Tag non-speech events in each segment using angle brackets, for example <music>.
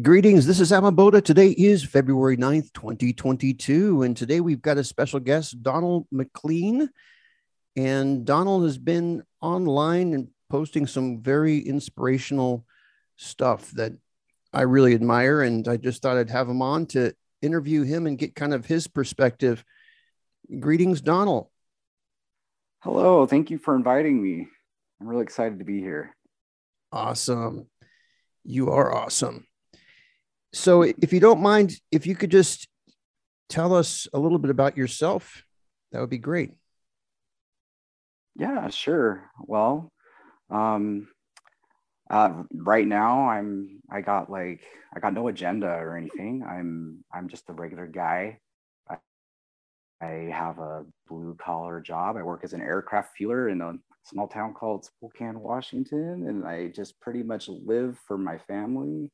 Greetings. This is Amaboda. Today is February 9th, 2022. And today we've got a special guest, Donal McLean. And Donal has been online and posting some very inspirational stuff that I really admire. And I just thought I'd have him on to interview him and get kind of his perspective. Greetings, Donal. Hello. Thank you for inviting me. I'm really excited to be here. Awesome. You are awesome. So, if you don't mind, if you could just tell us a little bit about yourself, that would be great. Yeah, sure. Well, um, uh, right now I'm I got like I got no agenda or anything. I'm I'm just a regular guy. I, I have a blue collar job. I work as an aircraft fueler in a small town called Spokane, Washington, and I just pretty much live for my family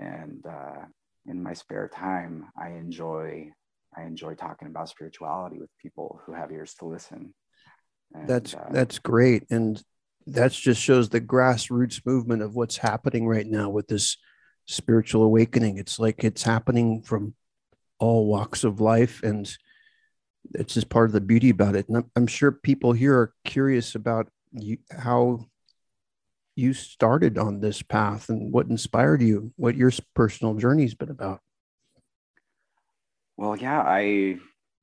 and uh, in my spare time i enjoy i enjoy talking about spirituality with people who have ears to listen. And, that's uh, that's great. And that just shows the grassroots movement of what's happening right now with this spiritual awakening. It's like it's happening from all walks of life and it's just part of the beauty about it. And i'm, I'm sure people here are curious about you, how you started on this path and what inspired you, what your personal journey's been about. Well, yeah, I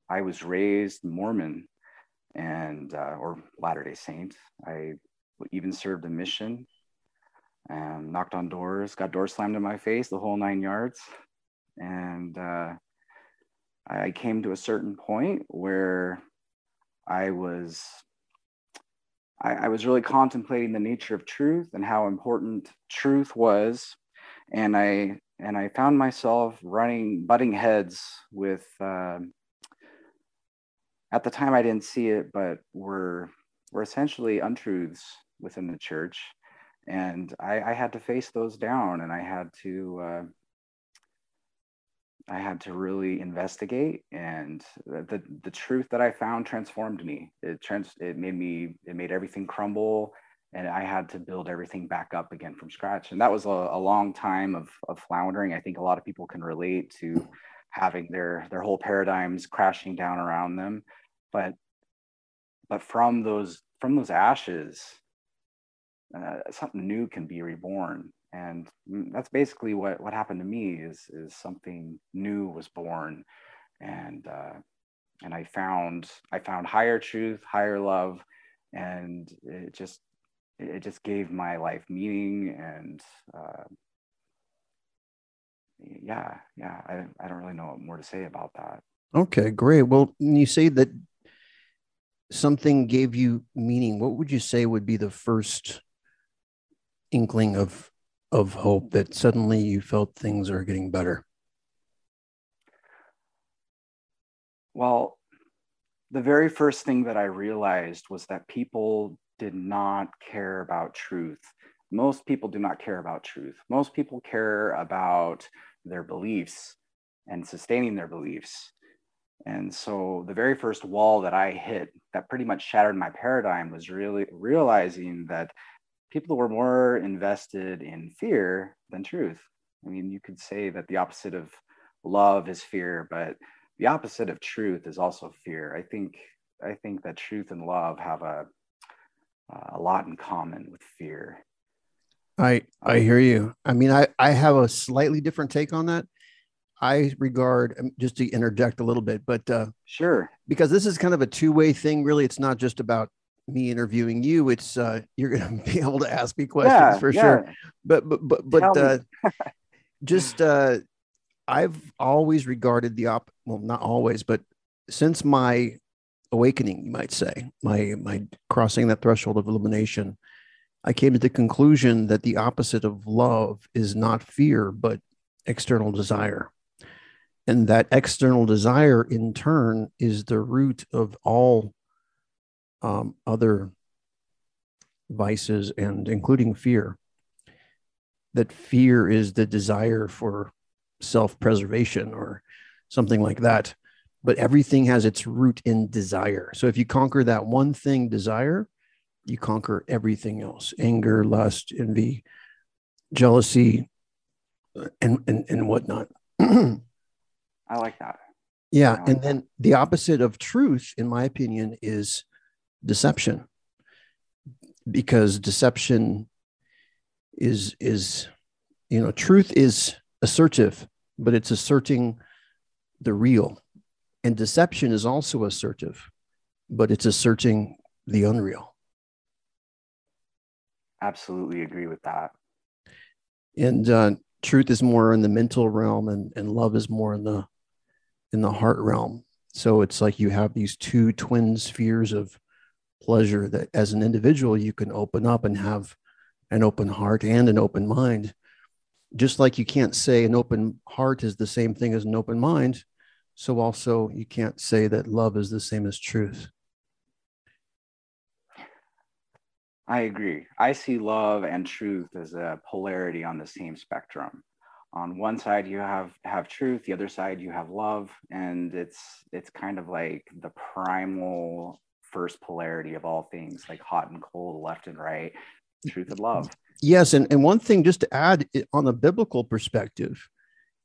I was raised Mormon and uh, or Latter Day Saint. I even served a mission and knocked on doors, got doors slammed in my face, the whole nine yards. And uh, I came to a certain point where I was I, I was really contemplating the nature of truth and how important truth was. And I and I found myself running butting heads with uh, at the time I didn't see it, but were were essentially untruths within the church. And I, I had to face those down and I had to uh, I had to really investigate, and the the truth that I found transformed me. It trans it made me it made everything crumble, and I had to build everything back up again from scratch. And that was a, a long time of of floundering. I think a lot of people can relate to having their their whole paradigms crashing down around them, but but from those from those ashes, uh, something new can be reborn and that's basically what what happened to me is is something new was born. And uh, and i found i found higher truth higher love and it just it just gave my life meaning and uh, yeah yeah I, I don't really know what more to say about that. Okay great. Well you say that something gave you meaning. What would you say would be the first inkling of of hope that suddenly you felt things are getting better? Well, the very first thing that I realized was that people did not care about truth. Most people do not care about truth. Most people care about their beliefs and sustaining their beliefs. And so the very first wall that I hit that pretty much shattered my paradigm was really realizing that people were more invested in fear than truth. I mean, you could say that the opposite of love is fear, but the opposite of truth is also fear. I think I think that truth and love have a a lot in common with fear. I I hear you. I mean, I I have a slightly different take on that. I regard um, just to interject a little bit, but uh, sure, because this is kind of a two way thing. Really, it's not just about me interviewing you, it's uh, you're going <laughs> to be able to ask me questions yeah, for yeah. sure. But but but but uh, <laughs> just uh, I've always regarded the op well, not always, but since my awakening, you might say, my my crossing that threshold of illumination, I came to the conclusion that the opposite of love is not fear, but external desire. And that external desire, in turn, is the root of all um, other vices and including fear that fear is the desire for self-preservation or something like that but everything has its root in desire so if you conquer that one thing desire you conquer everything else anger lust envy jealousy and and and, and whatnot. <clears throat> I like that. Yeah. And then the opposite of truth, in my opinion, is deception. Because deception is is you know, truth is assertive, but it's asserting the real. And deception is also assertive, but it's asserting the unreal. Absolutely agree with that. And uh, truth is more in the mental realm, and, and love is more in the in the heart realm. So it's like you have these two twin spheres of pleasure that, as an individual, you can open up and have an open heart and an open mind. Just like you can't say an open heart is the same thing as an open mind, so also you can't say that love is the same as truth. I agree. I see love and truth as a polarity on the same spectrum. On one side you have have truth, the other side you have love, and it's it's kind of like the primal first polarity of all things, like hot and cold, left and right, truth and love. Yes, and, and one thing just to add on the biblical perspective,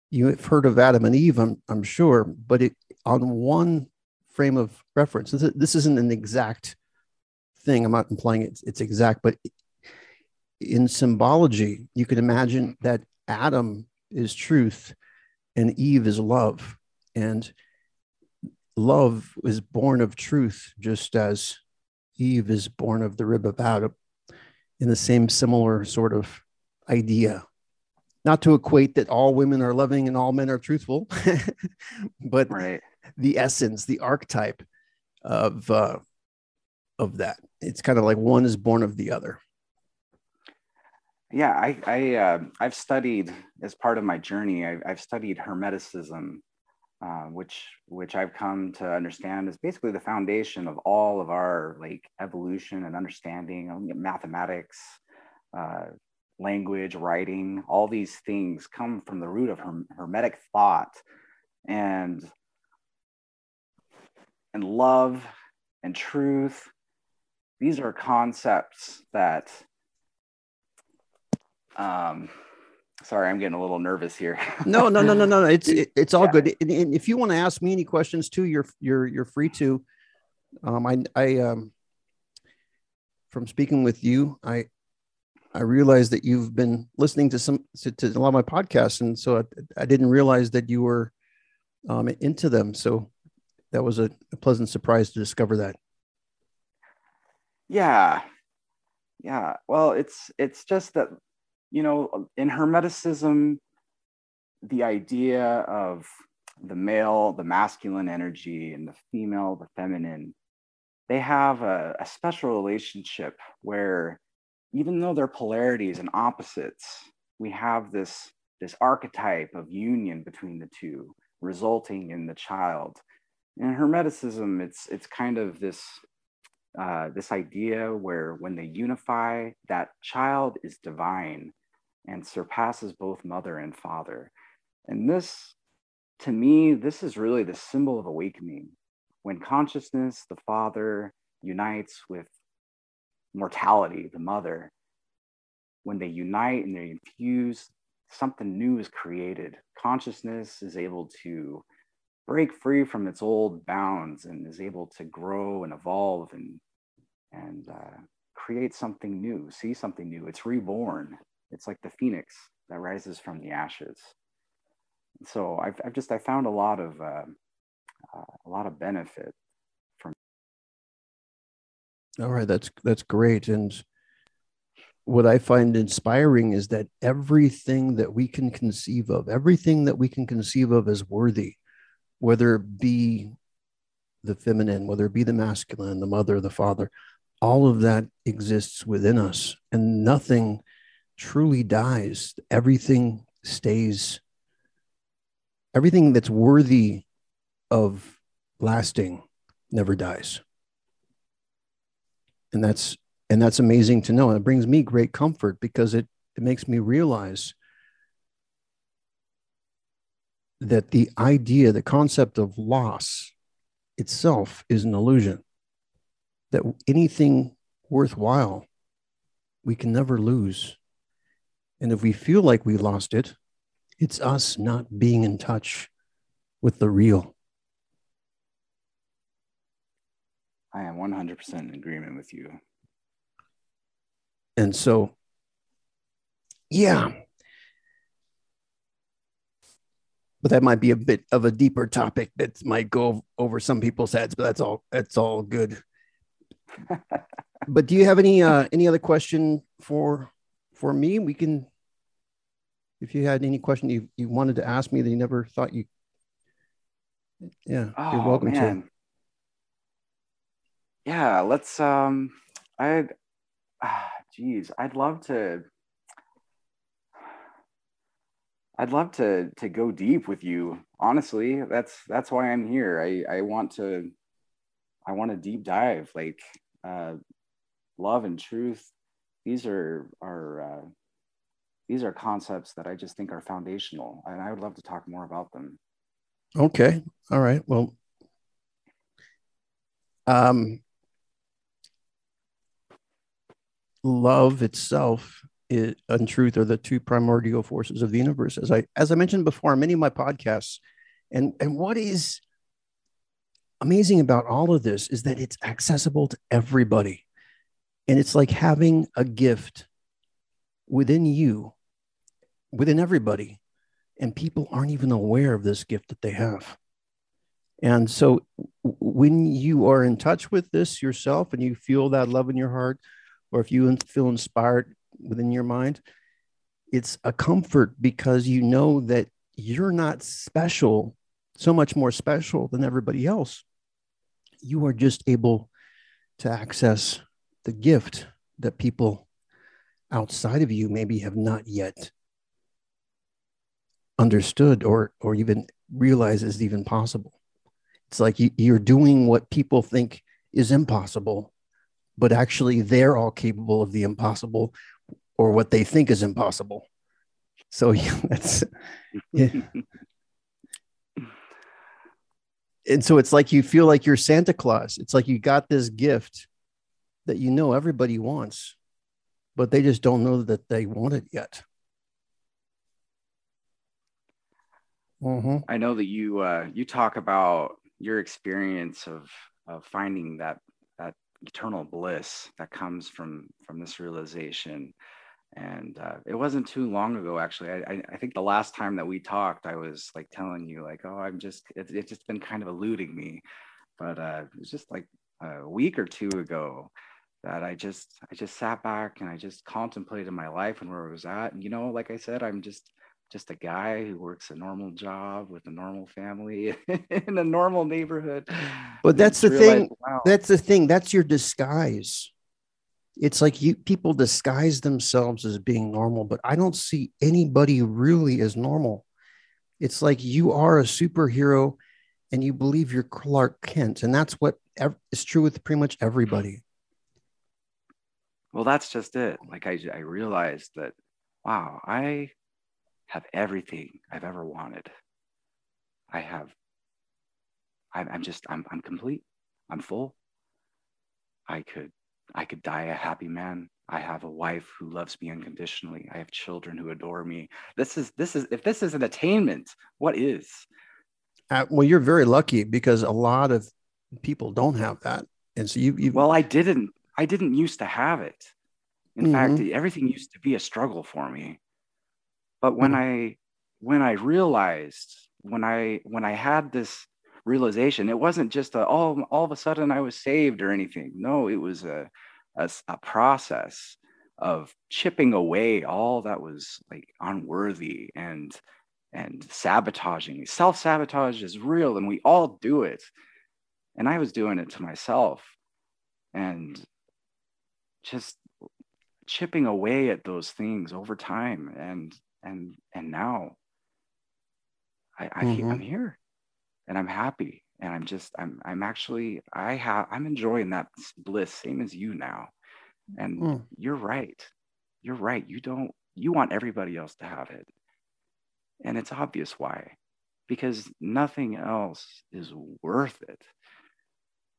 you've heard of Adam and Eve, I'm, I'm sure, but it on one frame of reference. This, this isn't an exact thing. I'm not implying it's, it's exact, but in symbology, you can imagine that Adam is truth and Eve is love. And love is born of truth, just as Eve is born of the rib of Adam, in the same similar sort of idea. Not to equate that all women are loving and all men are truthful, <laughs> but right. the essence, the archetype of uh, of that. It's kind of like one is born of the other. Yeah, I, I uh, I've studied as part of my journey. I've, I've studied Hermeticism, uh, which which I've come to understand is basically the foundation of all of our like evolution and understanding, mathematics, uh, language, writing. All these things come from the root of Herm- Hermetic thought, and and love and truth these are concepts that um sorry i'm getting a little nervous here. <laughs> No no no no no it's it, it's all yeah. good. And, and, if you want to ask me any questions too you're you're you're free to. Um i i um from speaking with you i i realized that you've been listening to some to, to a lot of my podcasts. And so I, I didn't realize that you were um into them. So that was a, a pleasant surprise to discover that. Yeah. Yeah. Well it's it's just that you know in hermeticism the idea of the male the masculine energy and the female the feminine they have a, a special relationship where even though they're polarities and opposites we have this this archetype of union between the two resulting in the child. In hermeticism it's it's kind of this uh, this idea where when they unify, that child is divine and surpasses both mother and father. And this, to me, this is really the symbol of awakening. When consciousness, the father, unites with mortality, the mother, when they unite and they infuse, something new is created. Consciousness is able to break free from its old bounds and is able to grow and evolve and and uh, create something new see something new it's reborn it's like the phoenix that rises from the ashes. So i've, I've just i found a lot of uh, uh, a lot of benefit from all right that's that's great. And what I find inspiring is that everything that we can conceive of, everything that we can conceive of as worthy, whether it be the feminine, whether it be the masculine, the mother, the father, all of that exists within us. And nothing truly dies. Everything stays, everything that's worthy of lasting never dies. And that's and that's amazing to know. And it brings me great comfort because it, it makes me realize that the idea, the concept of loss itself is an illusion. That anything worthwhile we can never lose. And if we feel like we lost it, It's us not being in touch with the real. I am 100% in agreement with you. And so, yeah. But that might be a bit of a deeper topic that might go over some people's heads, but that's all that's all good. <laughs> but do you have any uh any other question for for me? We can if you had any question you, you wanted to ask me that you never thought you yeah, oh, you're welcome man. to. Yeah, let's um I ah, <sighs> geez, I'd love to I'd love to to go deep with you. Honestly, that's that's why I'm here. I I want to I want to deep dive like uh love and truth. These are are uh these are concepts that I just think are foundational and I would love to talk more about them. Okay. All right. Well, um love itself is, and truth are the two primordial forces of the universe. As I as I mentioned before, many of my podcasts, and and what is amazing about all of this is that it's accessible to everybody, and it's like having a gift within you, within everybody, and people aren't even aware of this gift that they have. And so, when you are in touch with this yourself and you feel that love in your heart, or if you feel inspired within your mind, it's a comfort because you know that you're not special, so much more special than everybody else. You are just able to access the gift that people outside of you maybe have not yet understood or or even realize is even possible. It's like you, you're doing what people think is impossible but actually they're all capable of the impossible or what they think is impossible. So <laughs> yeah, that's yeah. and so it's like you feel like you're Santa Claus. It's like you got this gift that you know everybody wants, but they just don't know that they want it yet. Mm-hmm. I know that you uh, you talk about your experience of of finding that that eternal bliss that comes from from this realization. And uh, it wasn't too long ago actually. I, I think the last time that we talked i was like telling you like oh i'm just it, it's just been kind of eluding me. But uh, it was just like a week or two ago that i just i just sat back and i just contemplated my life and where i was at. And you know like i said i'm just just a guy who works a normal job with a normal family <laughs> in a normal neighborhood. But that's the thing. Wow. That's the thing. That's your disguise. It's like you people disguise themselves as being normal, but I don't see anybody really as normal. It's like you are a superhero and you believe you're Clark Kent. And that's what is true with pretty much everybody. Well, that's just it. Like I, I realized that, wow, I have everything I've ever wanted. I have, I'm just, I'm, I'm complete. I'm full. I could, I could die a happy man. I have a wife who loves me unconditionally. I have children who adore me. This is, this is, if this is an attainment, what is? Uh, well, you're very lucky because a lot of people don't have that. And so you, you well, I didn't, I didn't used to have it. In mm-hmm. fact, everything used to be a struggle for me but when mm-hmm. i when i realized when i when i had this realization it wasn't just a, all all of a sudden i was saved or anything. No it was a, a, a process of chipping away all that was like unworthy and and sabotaging self-sabotage is real and we all do it. And i was doing it to myself. And just chipping away at those things over time and and and now I, I mm-hmm. I'm here and I'm happy and I'm just I'm I'm actually I have I'm enjoying that bliss same as you now. And mm. you're right. You're right. You don't you want everybody else to have it. And it's obvious why because nothing else is worth it.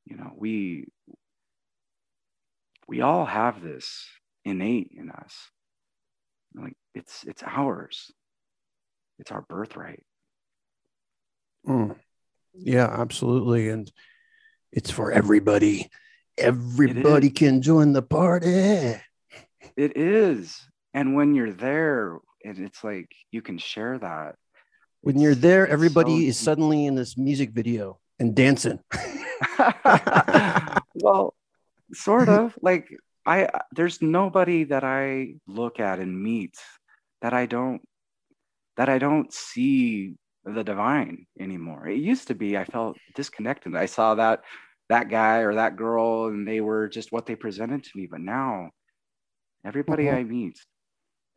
You know we we all have this innate in us. Like it's it's ours it's our birthright. Mm. Yeah, absolutely. And it's for everybody. Everybody can join the party. It is. And when you're there, and it's like you can share that. When you're there, everybody so is suddenly in this music video and dancing. <laughs> <laughs> well, sort of like I there's nobody that I look at and meet that I don't that I don't see the divine anymore. It used to be I felt disconnected. I saw that that guy or that girl and they were just what they presented to me, but now everybody mm-hmm. I meet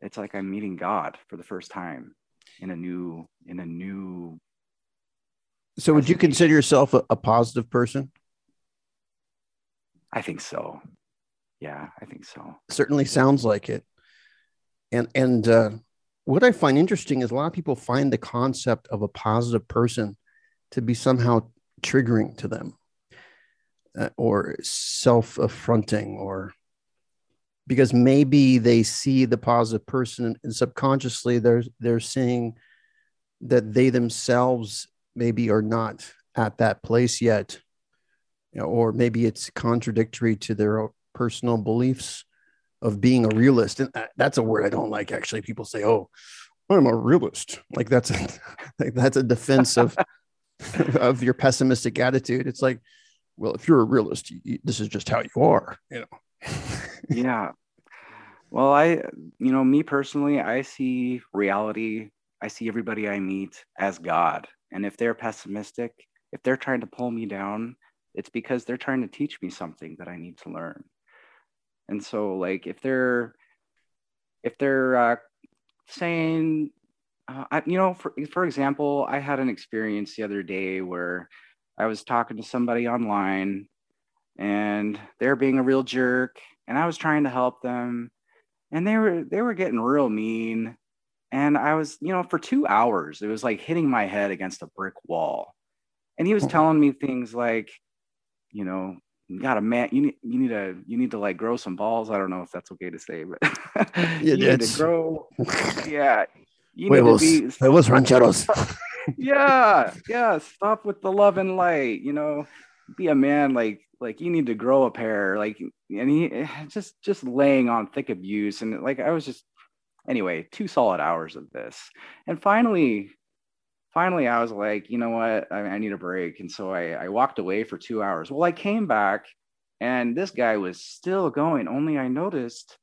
it's like I'm meeting God for the first time in a new in a new So would you consider yourself a, a positive person? I think so. Yeah, I think so. Certainly sounds like it. And and uh, what I find interesting is a lot of people find the concept of a positive person to be somehow triggering to them, uh, or self-affronting, or because maybe they see the positive person and subconsciously they're they're seeing that they themselves maybe are not at that place yet you know, or maybe it's contradictory to their personal beliefs of being a realist and uh, that's a word i don't like actually. People say oh i'm a realist. Like that's a <laughs> like that's a defense of <laughs> of your pessimistic attitude. It's like well if you're a realist you, this is just how you are you know? <laughs> Yeah. Well i you know me personally i see reality i see everybody i meet as god. And if they're pessimistic if they're trying to pull me down it's because they're trying to teach me something that i need to learn and so like if they're if they're uh, saying uh, I, you know for, for example i had an experience the other day where i was talking to somebody online and they're being a real jerk and i was trying to help them and they were they were getting real mean and i was you know for two hours it was like hitting my head against a brick wall and he was hmm. telling me things like you know you got a man you need you need to you need to like grow some balls. I don't know if that's okay to say but <laughs> you yeah, need to grow yeah you huevos, need to be huevos rancheros. <laughs> Yeah yeah stop with the love and light you know? Be a man like like you need to grow a pair like and he eh, just just laying on thick abuse and like i was just anyway two solid hours of this. And finally finally I was like, you know what, I, I need a break. And so I, I walked away for two hours. Well, I came back and this guy was still going, only I noticed,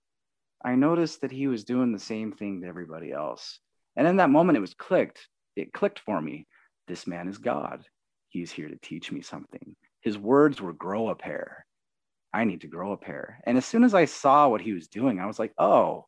I noticed that he was doing the same thing to everybody else. And in that moment, it was clicked. It clicked for me. This man is God. He's here to teach me something. His words were grow a pair. I need to grow a pair. And as soon as I saw what he was doing, I was like, oh,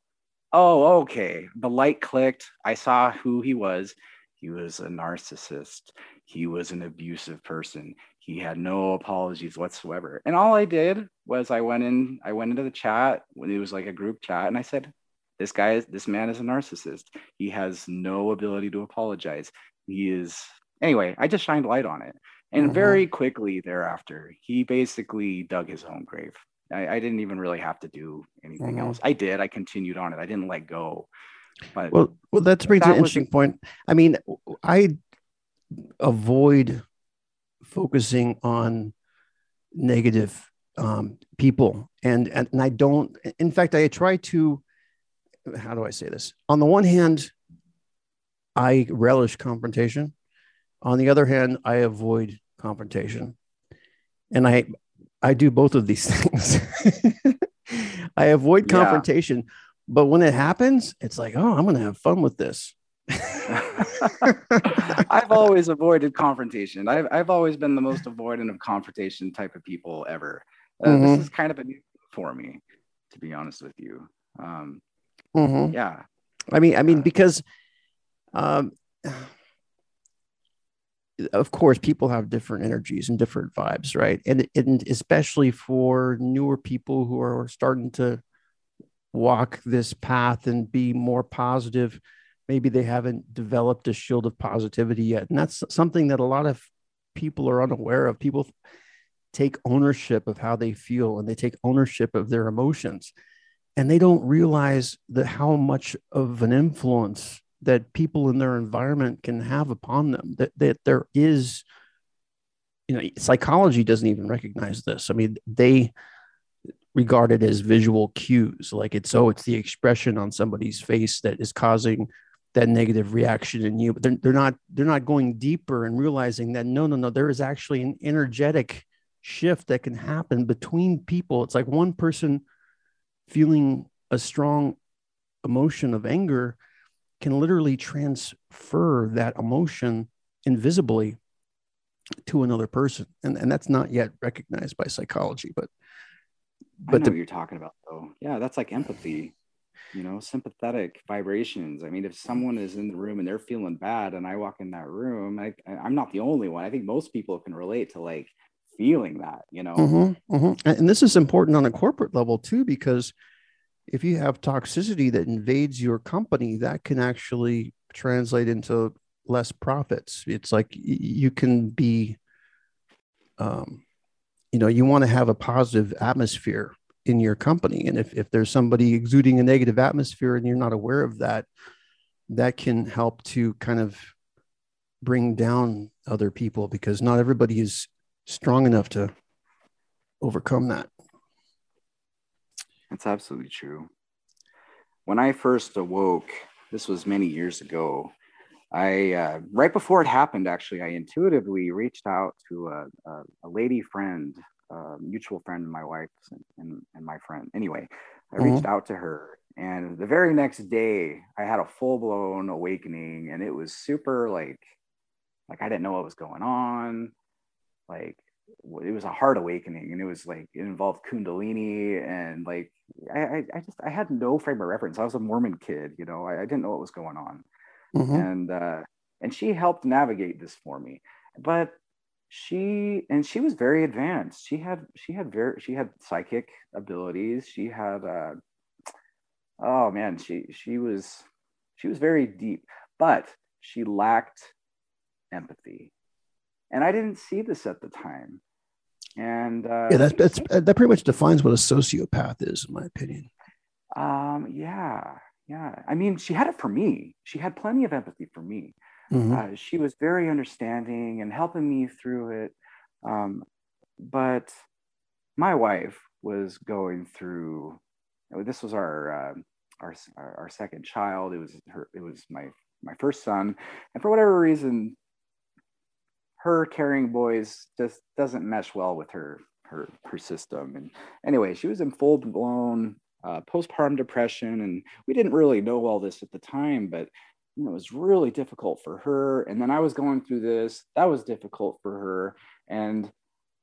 oh, okay. The light clicked. I saw who he was. He was a narcissist. He was an abusive person. He had no apologies whatsoever. And all I did was I went in, I went into the chat when it was like a group chat, and I said, This guy is this man is a narcissist. He has no ability to apologize. He is anyway, I just shined light on it. And mm-hmm. very quickly thereafter, he basically dug his own grave. I, I didn't even really have to do anything mm-hmm. else. I did. I continued on it. I didn't let go. But well, well, that brings that an interesting was... point. I mean, I avoid focusing on negative um, people, and, and and I don't. In fact, I try to. How do I say this? On the one hand, I relish confrontation. On the other hand, I avoid confrontation, and I I do both of these <laughs> things. I avoid confrontation. Yeah but when it happens, it's like, oh, I'm going to have fun with this. <laughs> I've always avoided confrontation. I've, I've always been the most avoidant of confrontation type of people ever. Uh, mm-hmm. This is kind of a new for me, to be honest with you. Um, mm-hmm. Yeah. I mean, I mean, because, um, of course, people have different energies and different vibes, right? And and especially for newer people who are starting to walk this path and be more positive. Maybe they haven't developed a shield of positivity yet. And that's something that a lot of people are unaware of. People take ownership of how they feel and they take ownership of their emotions. And they don't realize that how much of an influence that people in their environment can have upon them that, that there is you know psychology doesn't even recognize this. I mean they regard it as visual cues like it's oh it's the expression on somebody's face that is causing that negative reaction in you. But they're, they're not they're not going deeper and realizing that no no no there is actually an energetic shift that can happen between people. It's like one person feeling a strong emotion of anger can literally transfer that emotion invisibly to another person. And, and that's not yet recognized by psychology but but I know the, what you're talking about though. Yeah that's like empathy you know sympathetic vibrations. I mean if someone is in the room and they're feeling bad and i walk in that room I, i'm not the only one. I think most people can relate to like feeling that you know? Mm-hmm, mm-hmm. and this is important on a corporate level too because if you have toxicity that invades your company that can actually translate into less profits. It's like you can be um, you know you want to have a positive atmosphere in your company. And if, if there's somebody exuding a negative atmosphere and you're not aware of that that can help to kind of bring down other people because not everybody is strong enough to overcome that. That's absolutely true. When i first awoke this was many years ago i uh, right before it happened actually i intuitively reached out to a, a, a lady friend a mutual friend of my wife's and, and, and my friend. Anyway, I mm-hmm. reached out to her, and the very next day, I had a full blown awakening, and it was super like, like I didn't know what was going on. Like it was a hard awakening, and it was like it involved Kundalini, and like I, I, I just I had no frame of reference. I was a Mormon kid, you know, I, I didn't know what was going on, mm-hmm. and uh, and she helped navigate this for me. But she and she was very advanced. She had she had very she had psychic abilities. She had uh oh man she she was she was very deep but she lacked empathy. And i didn't see this at the time. And uh yeah that's, that's that pretty much defines what a sociopath is in my opinion. Um yeah yeah i mean she had it for me she had plenty of empathy for me Mm-hmm. Uh, she was very understanding and helping me through it. Um, but my wife was going through. This was our, uh, our our second child. It was her. It was my my first son, and for whatever reason, her carrying boys just doesn't mesh well with her her her system. And anyway, she was in full blown uh, postpartum depression, and we didn't really know all this at the time, but you know, it was really difficult for her. And then I was going through this, that was difficult for her. And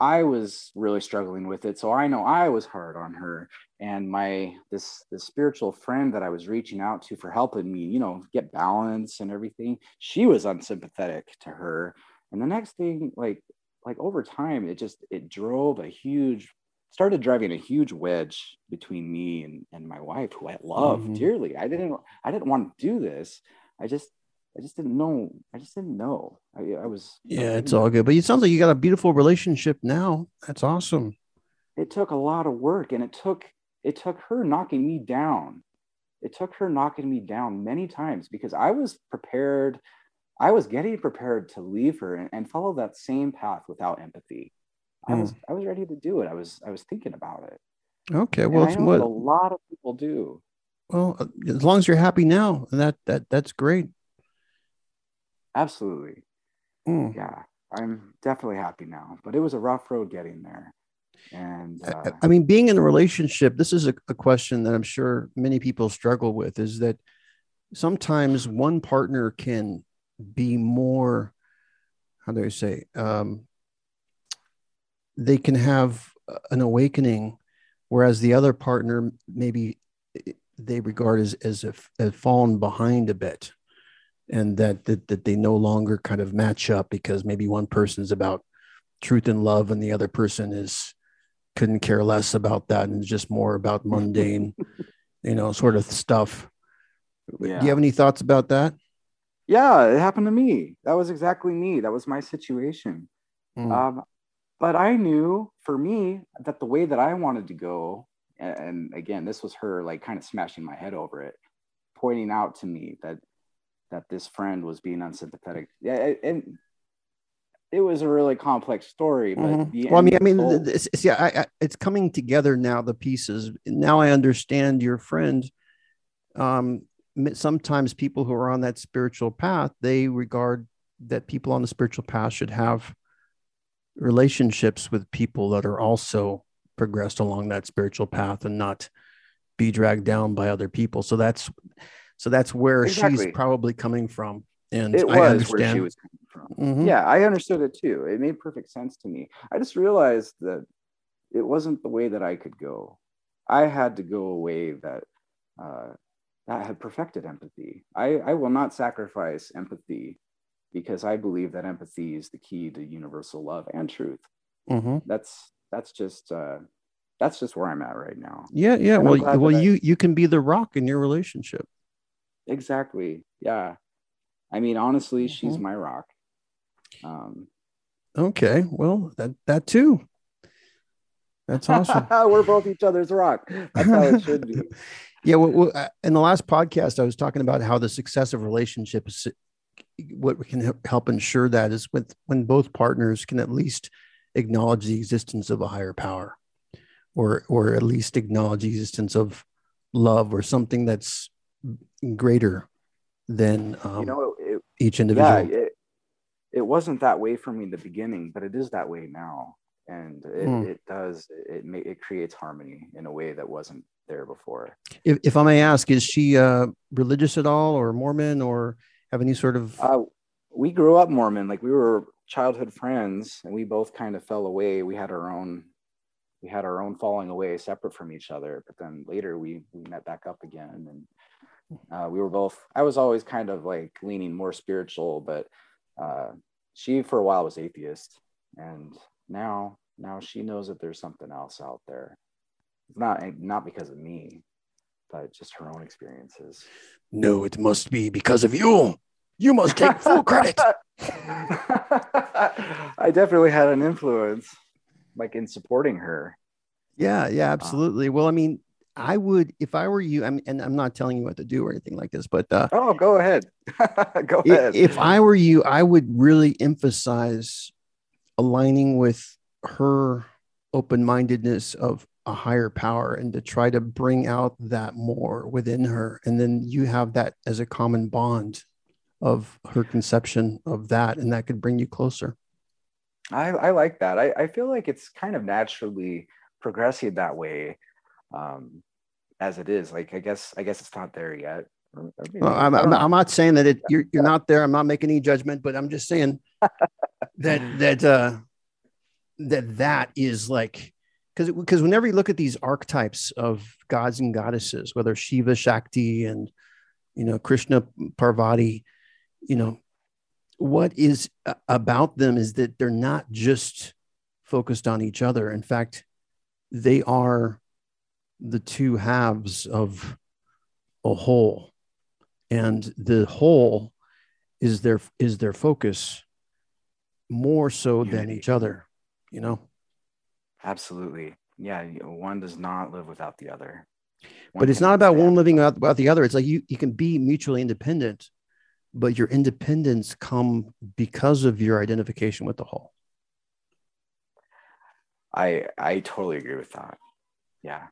I was really struggling with it. So I know I was hard on her. And my this this spiritual friend that I was reaching out to for helping me, you know, get balance and everything, she was unsympathetic to her. And the next thing, like, like over time, it just it drove a huge started driving a huge wedge between me and, and my wife who i love mm-hmm. dearly i didn't i didn't want to do this I just I just didn't know. I just didn't know. I, I was. Yeah, I it's all good. But it sounds like you got a beautiful relationship now. That's awesome. It took a lot of work, and it took it took her knocking me down. It took her knocking me down many times because I was prepared. I was getting prepared to leave her and, and follow that same path without empathy. I was hmm. I was ready to do it. I was I was thinking about it. Okay, well, I what a lot of people do. Well, uh, as long as you're happy now, that that that's great. Absolutely. Mm. Yeah, I'm definitely happy now, but it was a rough road getting there. And uh, I, I, mean, being in a relationship, this is a, a question that I'm sure many people struggle with is that sometimes one partner can be more, how do I say, um, they can have an awakening, whereas the other partner maybe they regard as as if fallen behind a bit. And that, that that they no longer kind of match up because maybe one person's about truth and love and the other person is couldn't care less about that and just more about <laughs> mundane you know sort of stuff. Yeah. do you have any thoughts about that? Yeah it happened to me. That was exactly me. That was my situation. Mm. um, but i knew for me that the way that i wanted to go and again this was her like kind of smashing my head over it pointing out to me that that this friend was being unsympathetic. Yeah, and it was a really complex story. But mm-hmm. well, I mean, I mean, yeah, I, I, it's coming together now. The pieces now. I understand your friend. Um, sometimes people who are on that spiritual path they regard that people on the spiritual path should have relationships with people that are also progressed along that spiritual path and not be dragged down by other people. So that's so that's where exactly. she's probably coming from. And it was I understand. where she was coming from. Mm-hmm. Yeah, I understood it too. It made perfect sense to me. I just realized that it wasn't the way that I could go. I had to go a way that uh, that had perfected empathy. I, I will not sacrifice empathy because I believe that empathy is the key to universal love and truth. Mm-hmm. That's that's just uh, that's just where I'm at right now. Yeah, yeah. And well, well, you I, you can be the rock in your relationship. Exactly. Yeah. I mean, honestly, mm-hmm. she's my rock. Um, okay. Well, that that too. That's awesome. <laughs> We're both each other's rock. That's how it should be. <laughs> yeah. Well, uh, in the last podcast, I was talking about how the success of relationships, what we can help ensure that is with when both partners can at least acknowledge the existence of a higher power, or or at least acknowledge the existence of love or something that's greater than um, you know it, each individual. Yeah, it, it wasn't that way for me in the beginning, but it is that way now, and it, mm. it does it may, it creates harmony in a way that wasn't there before. If, if I may ask, is she uh, religious at all, or Mormon, or have any sort of? Uh, we grew up Mormon, like we were childhood friends, and we both kind of fell away. We had our own we had our own falling away separate from each other but then later we we met back up again and uh, we were both, I was always kind of like leaning more spiritual, but uh, she for a while was atheist. And now, now she knows that there's something else out there. It's not, not because of me, just her own experiences. No, it must be because of you. You must take full credit. <laughs> I definitely had an influence, like in supporting her. Yeah, yeah, absolutely. well, I mean, I would, if I were you, I'm, and I'm not telling you what to do or anything like this, but uh, oh, go ahead, <laughs> go ahead. If I were you, I would really emphasize aligning with her open-mindedness of a higher power and to try to bring out that more within her, and then you have that as a common bond of her conception of that, and that could bring you closer. I, I like that. I, I feel like it's kind of naturally progressing that way um, as it is. Like I guess I guess it's not there yet. well, I'm, I'm, I'm, not saying that it, you're you're not there. I'm not making any judgment, but I'm just saying <laughs> that that uh, that that is like because because whenever you look at these archetypes of gods and goddesses, whether Shiva, Shakti, and you know Krishna, Parvati, you know what is about them is that they're not just focused on each other. In fact, they are the two halves of a whole. And the whole is their is their focus more so than each other you know absolutely. Yeah one does not live without the other. One but it's not about one living without the other. It's like you you can be mutually independent but your independence come because of your identification with the whole. I i totally agree with that. Yeah.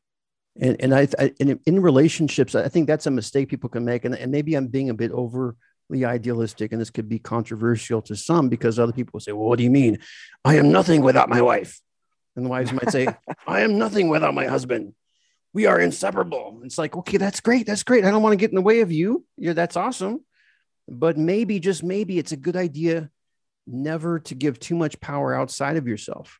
And and I, I and in relationships, I think that's a mistake people can make, and, and maybe I'm being a bit overly idealistic, and this could be controversial to some because other people say, "Well, what do you mean? I am nothing without my wife," and the wives might say, <laughs> "I am nothing without my husband. We are inseparable." It's like, okay, that's great, that's great. I don't want to get in the way of you. Yeah, that's awesome, but maybe just maybe it's a good idea never to give too much power outside of yourself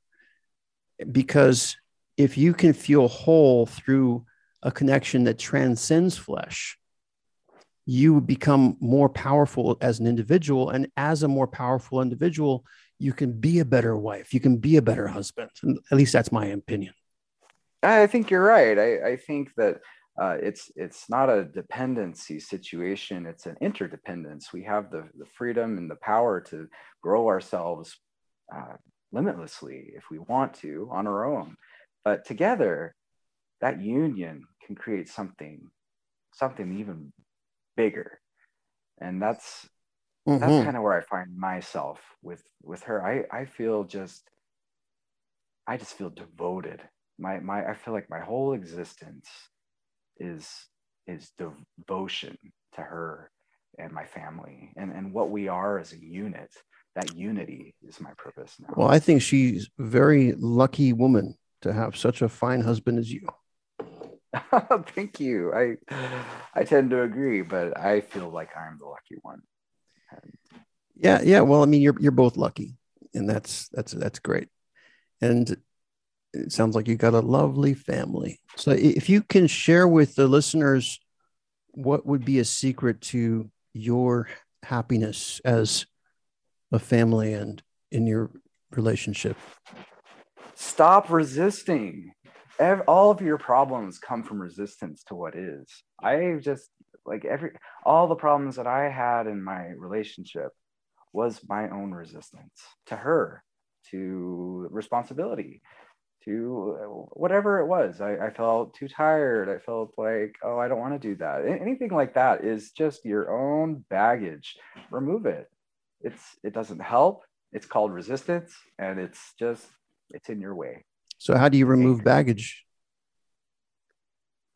because if you can feel whole through a connection that transcends flesh, you become more powerful as an individual. And as a more powerful individual, you can be a better wife, you can be a better husband. At least that's my opinion. I think you're right. I, I think that uh, it's it's not a dependency situation; it's an interdependence. We have the the freedom and the power to grow ourselves uh, limitlessly if we want to on our own. But together, that union can create something, something even bigger. and that's mm-hmm. that's kind of where I find myself with with her. I I feel just I just feel devoted. My my I feel like my whole existence is is devotion to her and my family and and what we are as a unit. That unity is my purpose now. Well, I think she's very lucky woman to have such a fine husband as you. <laughs> Thank you. I I tend to agree, but I feel like I'm the lucky one. Yeah, yeah. Well, I mean, you're you're both lucky, and that's that's that's great. And it sounds like you got a lovely family. So, if you can share with the listeners, what would be a secret to your happiness as a family and in your relationship? Stop resisting. All of your problems come from resistance to what is. I just like every all the problems that I had in my relationship was my own resistance to her, to responsibility, to uh, whatever it was. I, I, felt too tired. I felt like, oh, I don't want to do that. Anything like that is just your own baggage. Remove it. It's it doesn't help. It's called resistance, and it's just it's in your way. So how do you remove baggage?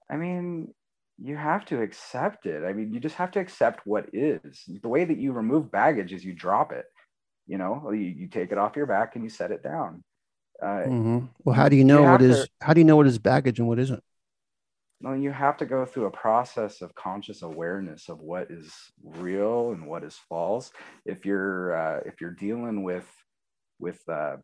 I mean, you have to accept it. I mean, you just have to accept what is. The way that you remove baggage is you drop it. You know, you, you take it off your back and you set it down. Uh, mm-hmm. Well, how do you know you what is? To, how do you know what is baggage and what isn't? Well, you have to go through a process of conscious awareness of what is real and what is false. If you're uh, if you're dealing with with uh,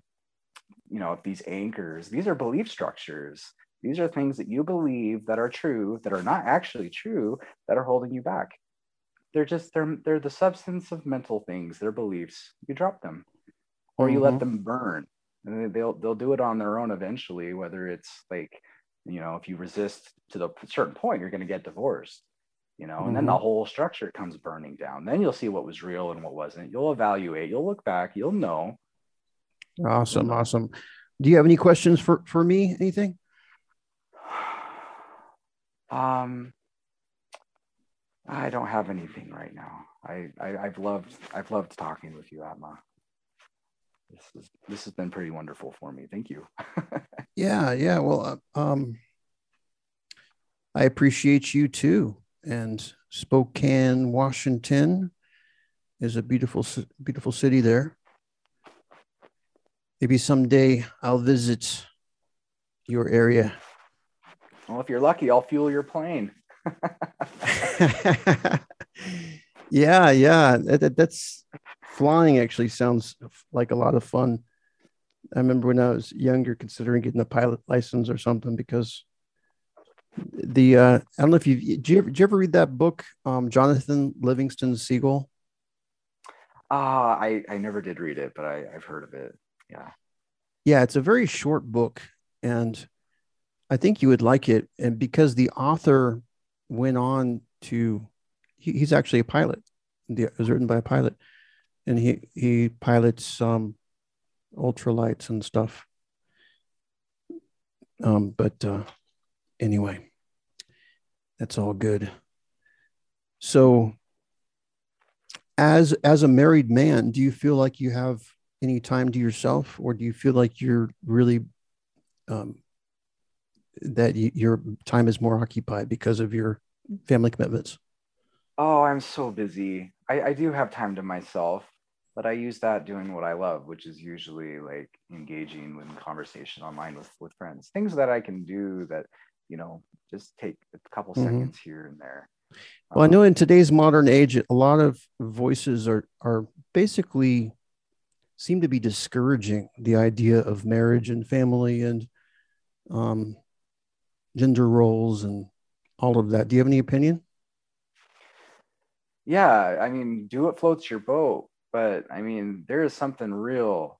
you know these anchors, these are belief structures these are things that you believe that are true, that are not actually true, that are holding you back. They're just they're they're the substance of mental things, they're beliefs. You drop them, or you mm-hmm. let them burn, and they'll they'll do it on their own eventually. Whether it's like, you know, if you resist to the certain point, you're going to get divorced. You know, mm-hmm. and then the mm-hmm. whole structure comes burning down. Then you'll see what was real and what wasn't. You'll evaluate. You'll look back. You'll know. Awesome, awesome. Do you have any questions for for me? Anything? Um, I don't have anything right now. I, I have loved I've loved talking with you, Atma. This is this has been pretty wonderful for me. Thank you. <laughs> yeah, yeah. Well, uh, um, I appreciate you too. And Spokane, Washington, is a beautiful beautiful city there. Maybe someday I'll visit your area well, if you're lucky, I'll fuel your plane. <laughs> yeah, yeah. That, that, that's flying actually sounds like a lot of fun. I remember when I was younger considering getting a pilot license or something because the uh, I don't know if you did you ever, did you ever read that book, um, Jonathan Livingston Seagull? Ah, uh, I I never did read it, but I I've heard of it. Yeah, yeah. It's a very short book, and I think you would like it. And because the author went on to, he, he's actually a pilot. it was written by a pilot, and he he pilots um, ultralights and stuff. Um, but uh, anyway, that's all good. So, as as a married man, do you feel like you have any time to yourself, or do you feel like you're really um, that you, your time is more occupied because of your family commitments? Oh, I'm so busy. I, I do have time to myself, but I use that doing what I love, which is usually like engaging in conversation online with with friends. Things that I can do that you know just take a couple mm-hmm. seconds here and there. Well, um, I know in today's modern age, a lot of voices are are basically seem to be discouraging the idea of marriage and family and um, gender roles and all of that. Do you have any opinion? Yeah, I mean, do what floats your boat, but I mean, there is something real,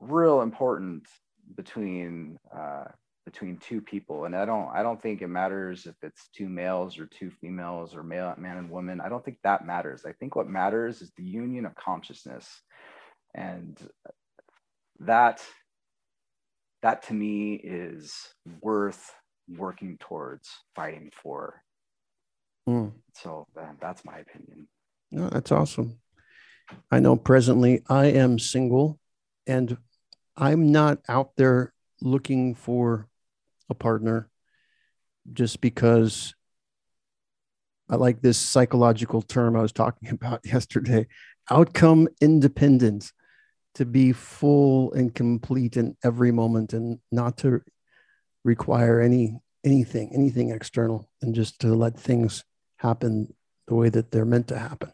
real important between uh, between two people, and I don't, I don't think it matters if it's two males or two females or male, man and woman. I don't think that matters. I think what matters is the union of consciousness, and that that to me is worth working towards fighting for. Mm. So that's my opinion. No, that's awesome. I know presently I am single and I'm not out there looking for a partner just because I like this psychological term I was talking <laughs> about yesterday outcome independent to be full and complete in every moment and not to require any anything anything external and just to let things happen the way that they're meant to happen.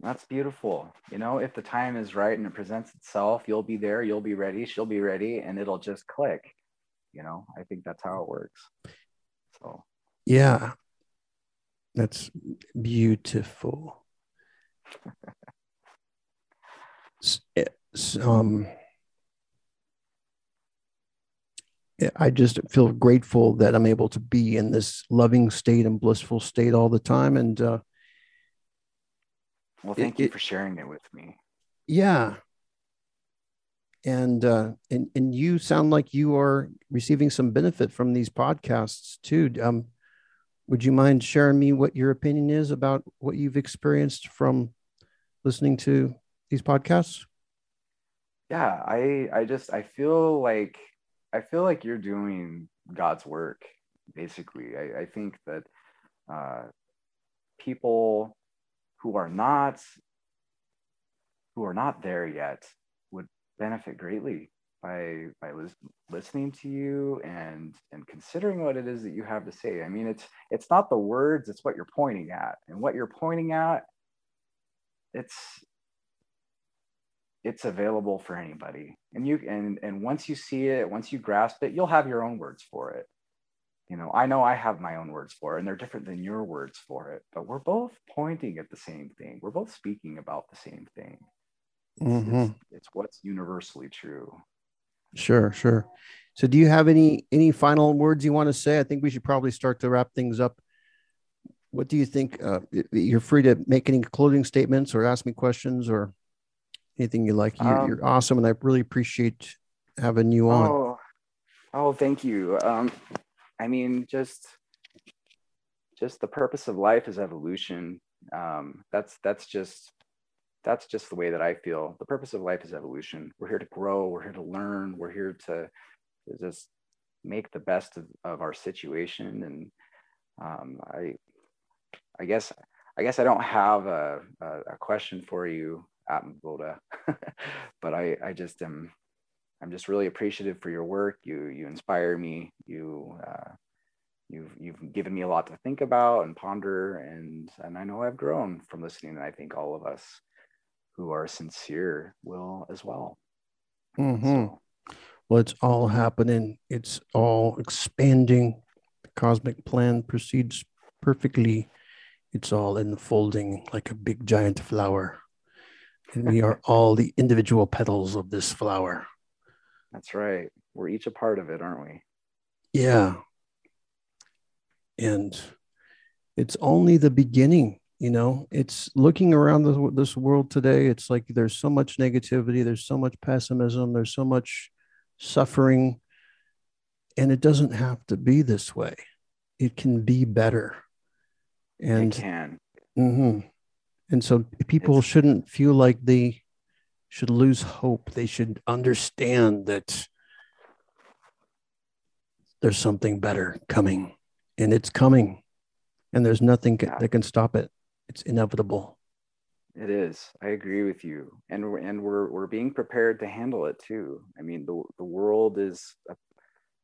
That's beautiful. You know if the time is right and it presents itself you'll be there you'll be ready she'll be ready and it'll just click. You know i think that's how it works. So. Yeah. That's beautiful. <laughs> Um I just feel grateful that I'm able to be in this loving state and blissful state all the time. And uh, well, thank it, you for sharing it with me. Yeah, and uh, and and you sound like you are receiving some benefit from these podcasts too. Um, would you mind sharing me what your opinion is about what you've experienced from listening to these podcasts? Yeah, I I just I feel like I feel like you're doing God's work, basically. I, I think that uh, people who are not who are not there yet would benefit greatly by by lis- listening to you and and considering what it is that you have to say. I mean, it's it's not the words; it's what you're pointing at, and what you're pointing at. It's it's available for anybody. And you and and once you see it once you grasp it you'll have your own words for it. You know i know i have my own words for it and they're different than your words for it but we're both pointing at the same thing. We're both speaking about the same thing. It's, mm-hmm. it's, it's what's universally true. Sure sure. So do you have any any final words you want to say? I think we should probably start to wrap things up. What do you think uh, you're free to make any closing statements or ask me questions or anything you like. You're, um, you're awesome, and I really appreciate having you on. Oh, oh thank you. Um, I mean, just just the purpose of life is evolution. Um, that's that's just that's just the way that I feel. The purpose of life is evolution. We're here to grow. We're here to learn. We're here to, just make the best of, of our situation. And um, I, I guess, I guess I don't have a, a, a question for you at Mboda. <laughs> but I, I just am, I'm just really appreciative for your work. You, you inspire me. You, uh, you've, you've given me a lot to think about and ponder, and and I know I've grown from listening. And I think all of us who are sincere will as well. Mm-hmm. So, well, it's all happening. It's all expanding. The cosmic plan proceeds perfectly. It's all unfolding like a big giant flower we are all the individual petals of this flower. That's right. We're each a part of it, aren't we? Yeah. And it's only the beginning, you know. It's looking around the, this world today. It's like there's so much negativity, there's so much pessimism, there's so much suffering. And it doesn't have to be this way. It can be better. And it can. Mm-hmm. And so people it's, shouldn't feel like they should lose hope. They should understand that there's something better coming and it's coming and there's nothing yeah. that can stop it. It's inevitable. It is. I agree with you. And we're, and we're, we're being prepared to handle it too. I mean, the, the world is a,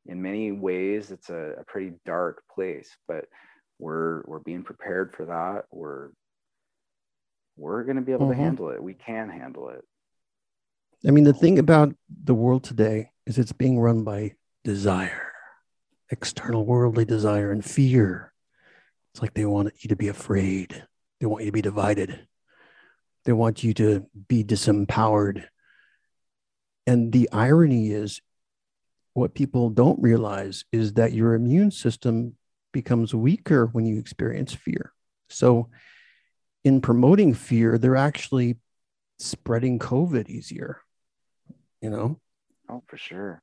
in many ways, it's a, a pretty dark place, but we're, we're being prepared for that. We're we're going to be able mm-hmm. to handle it. We can handle it. I mean, the thing about the world today is it's being run by desire, external worldly desire and fear. It's like they want you to be afraid, they want you to be divided, they want you to be disempowered. And the irony is, what people don't realize is that your immune system becomes weaker when you experience fear. So, in promoting fear, they're actually spreading COVID easier, you know? Oh, for sure.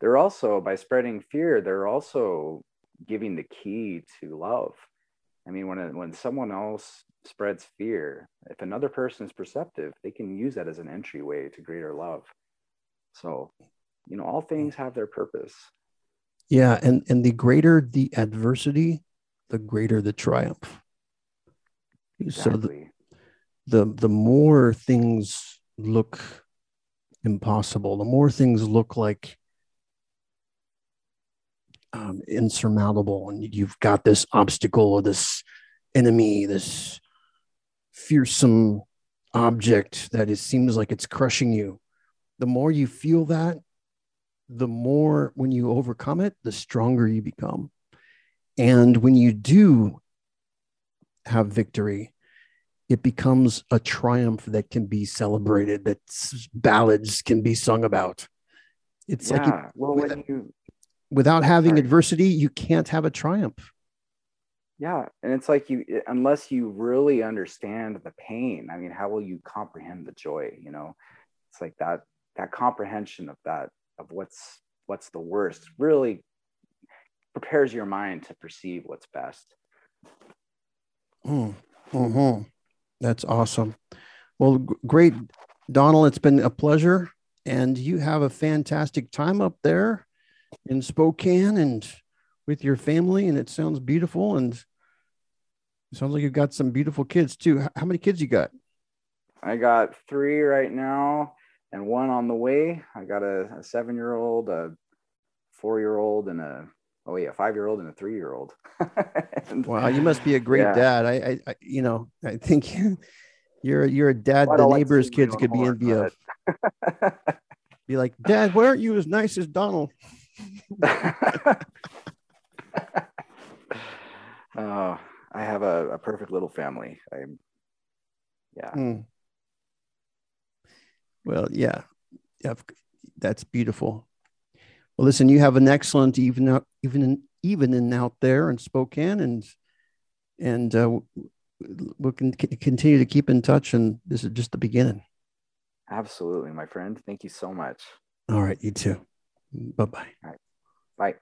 They're also, by spreading fear, they're also giving the key to love. I mean, when, when someone else spreads fear. If another person is perceptive, they can use that as an entryway to greater love. So, you know, all things have their purpose. Yeah, and and the greater the adversity, the greater the triumph. Exactly. So the, the the more things look impossible, the more things look like um, insurmountable, and you've got this obstacle or this enemy, this fearsome object that it seems like it's crushing you. The more you feel that, the more when you overcome it, the stronger you become. And when you do have victory, it becomes a triumph that can be celebrated, that ballads can be sung about. It's yeah. like you, well, without, you, without having sorry. adversity, you can't have a triumph. Yeah. And it's like you, unless you really understand the pain, I mean, how will you comprehend the joy? You know, it's like that, that comprehension of that, of what's, what's the worst really prepares your mind to perceive what's best. Mm. hmm That's awesome. Well, great, Donal. It's been a pleasure, and you have a fantastic time up there in Spokane and with your family, and it sounds beautiful. And sounds like you've got some beautiful kids too. How many kids you got? I got three right now, and one on the way. I got a, a seven-year-old, a four-year-old, and a oh yeah, five-year-old and a three-year-old. <laughs> wow, you must be a great yeah. dad. I, I, I, you know, I think <laughs> you're you're a dad. Well, the neighbors' like kids could be envy of. be like, Dad, why aren't you as nice as Donal? <laughs> oh, I have a, a, perfect little family. I'm, yeah. Mm. Well, yeah, yeah, that's beautiful. Well, listen, you have an excellent even even evening out there in Spokane, and and uh, we can continue to keep in touch. And this is just the beginning. Absolutely, my friend. Thank you so much. All right, you too. Bye bye. All right. Bye.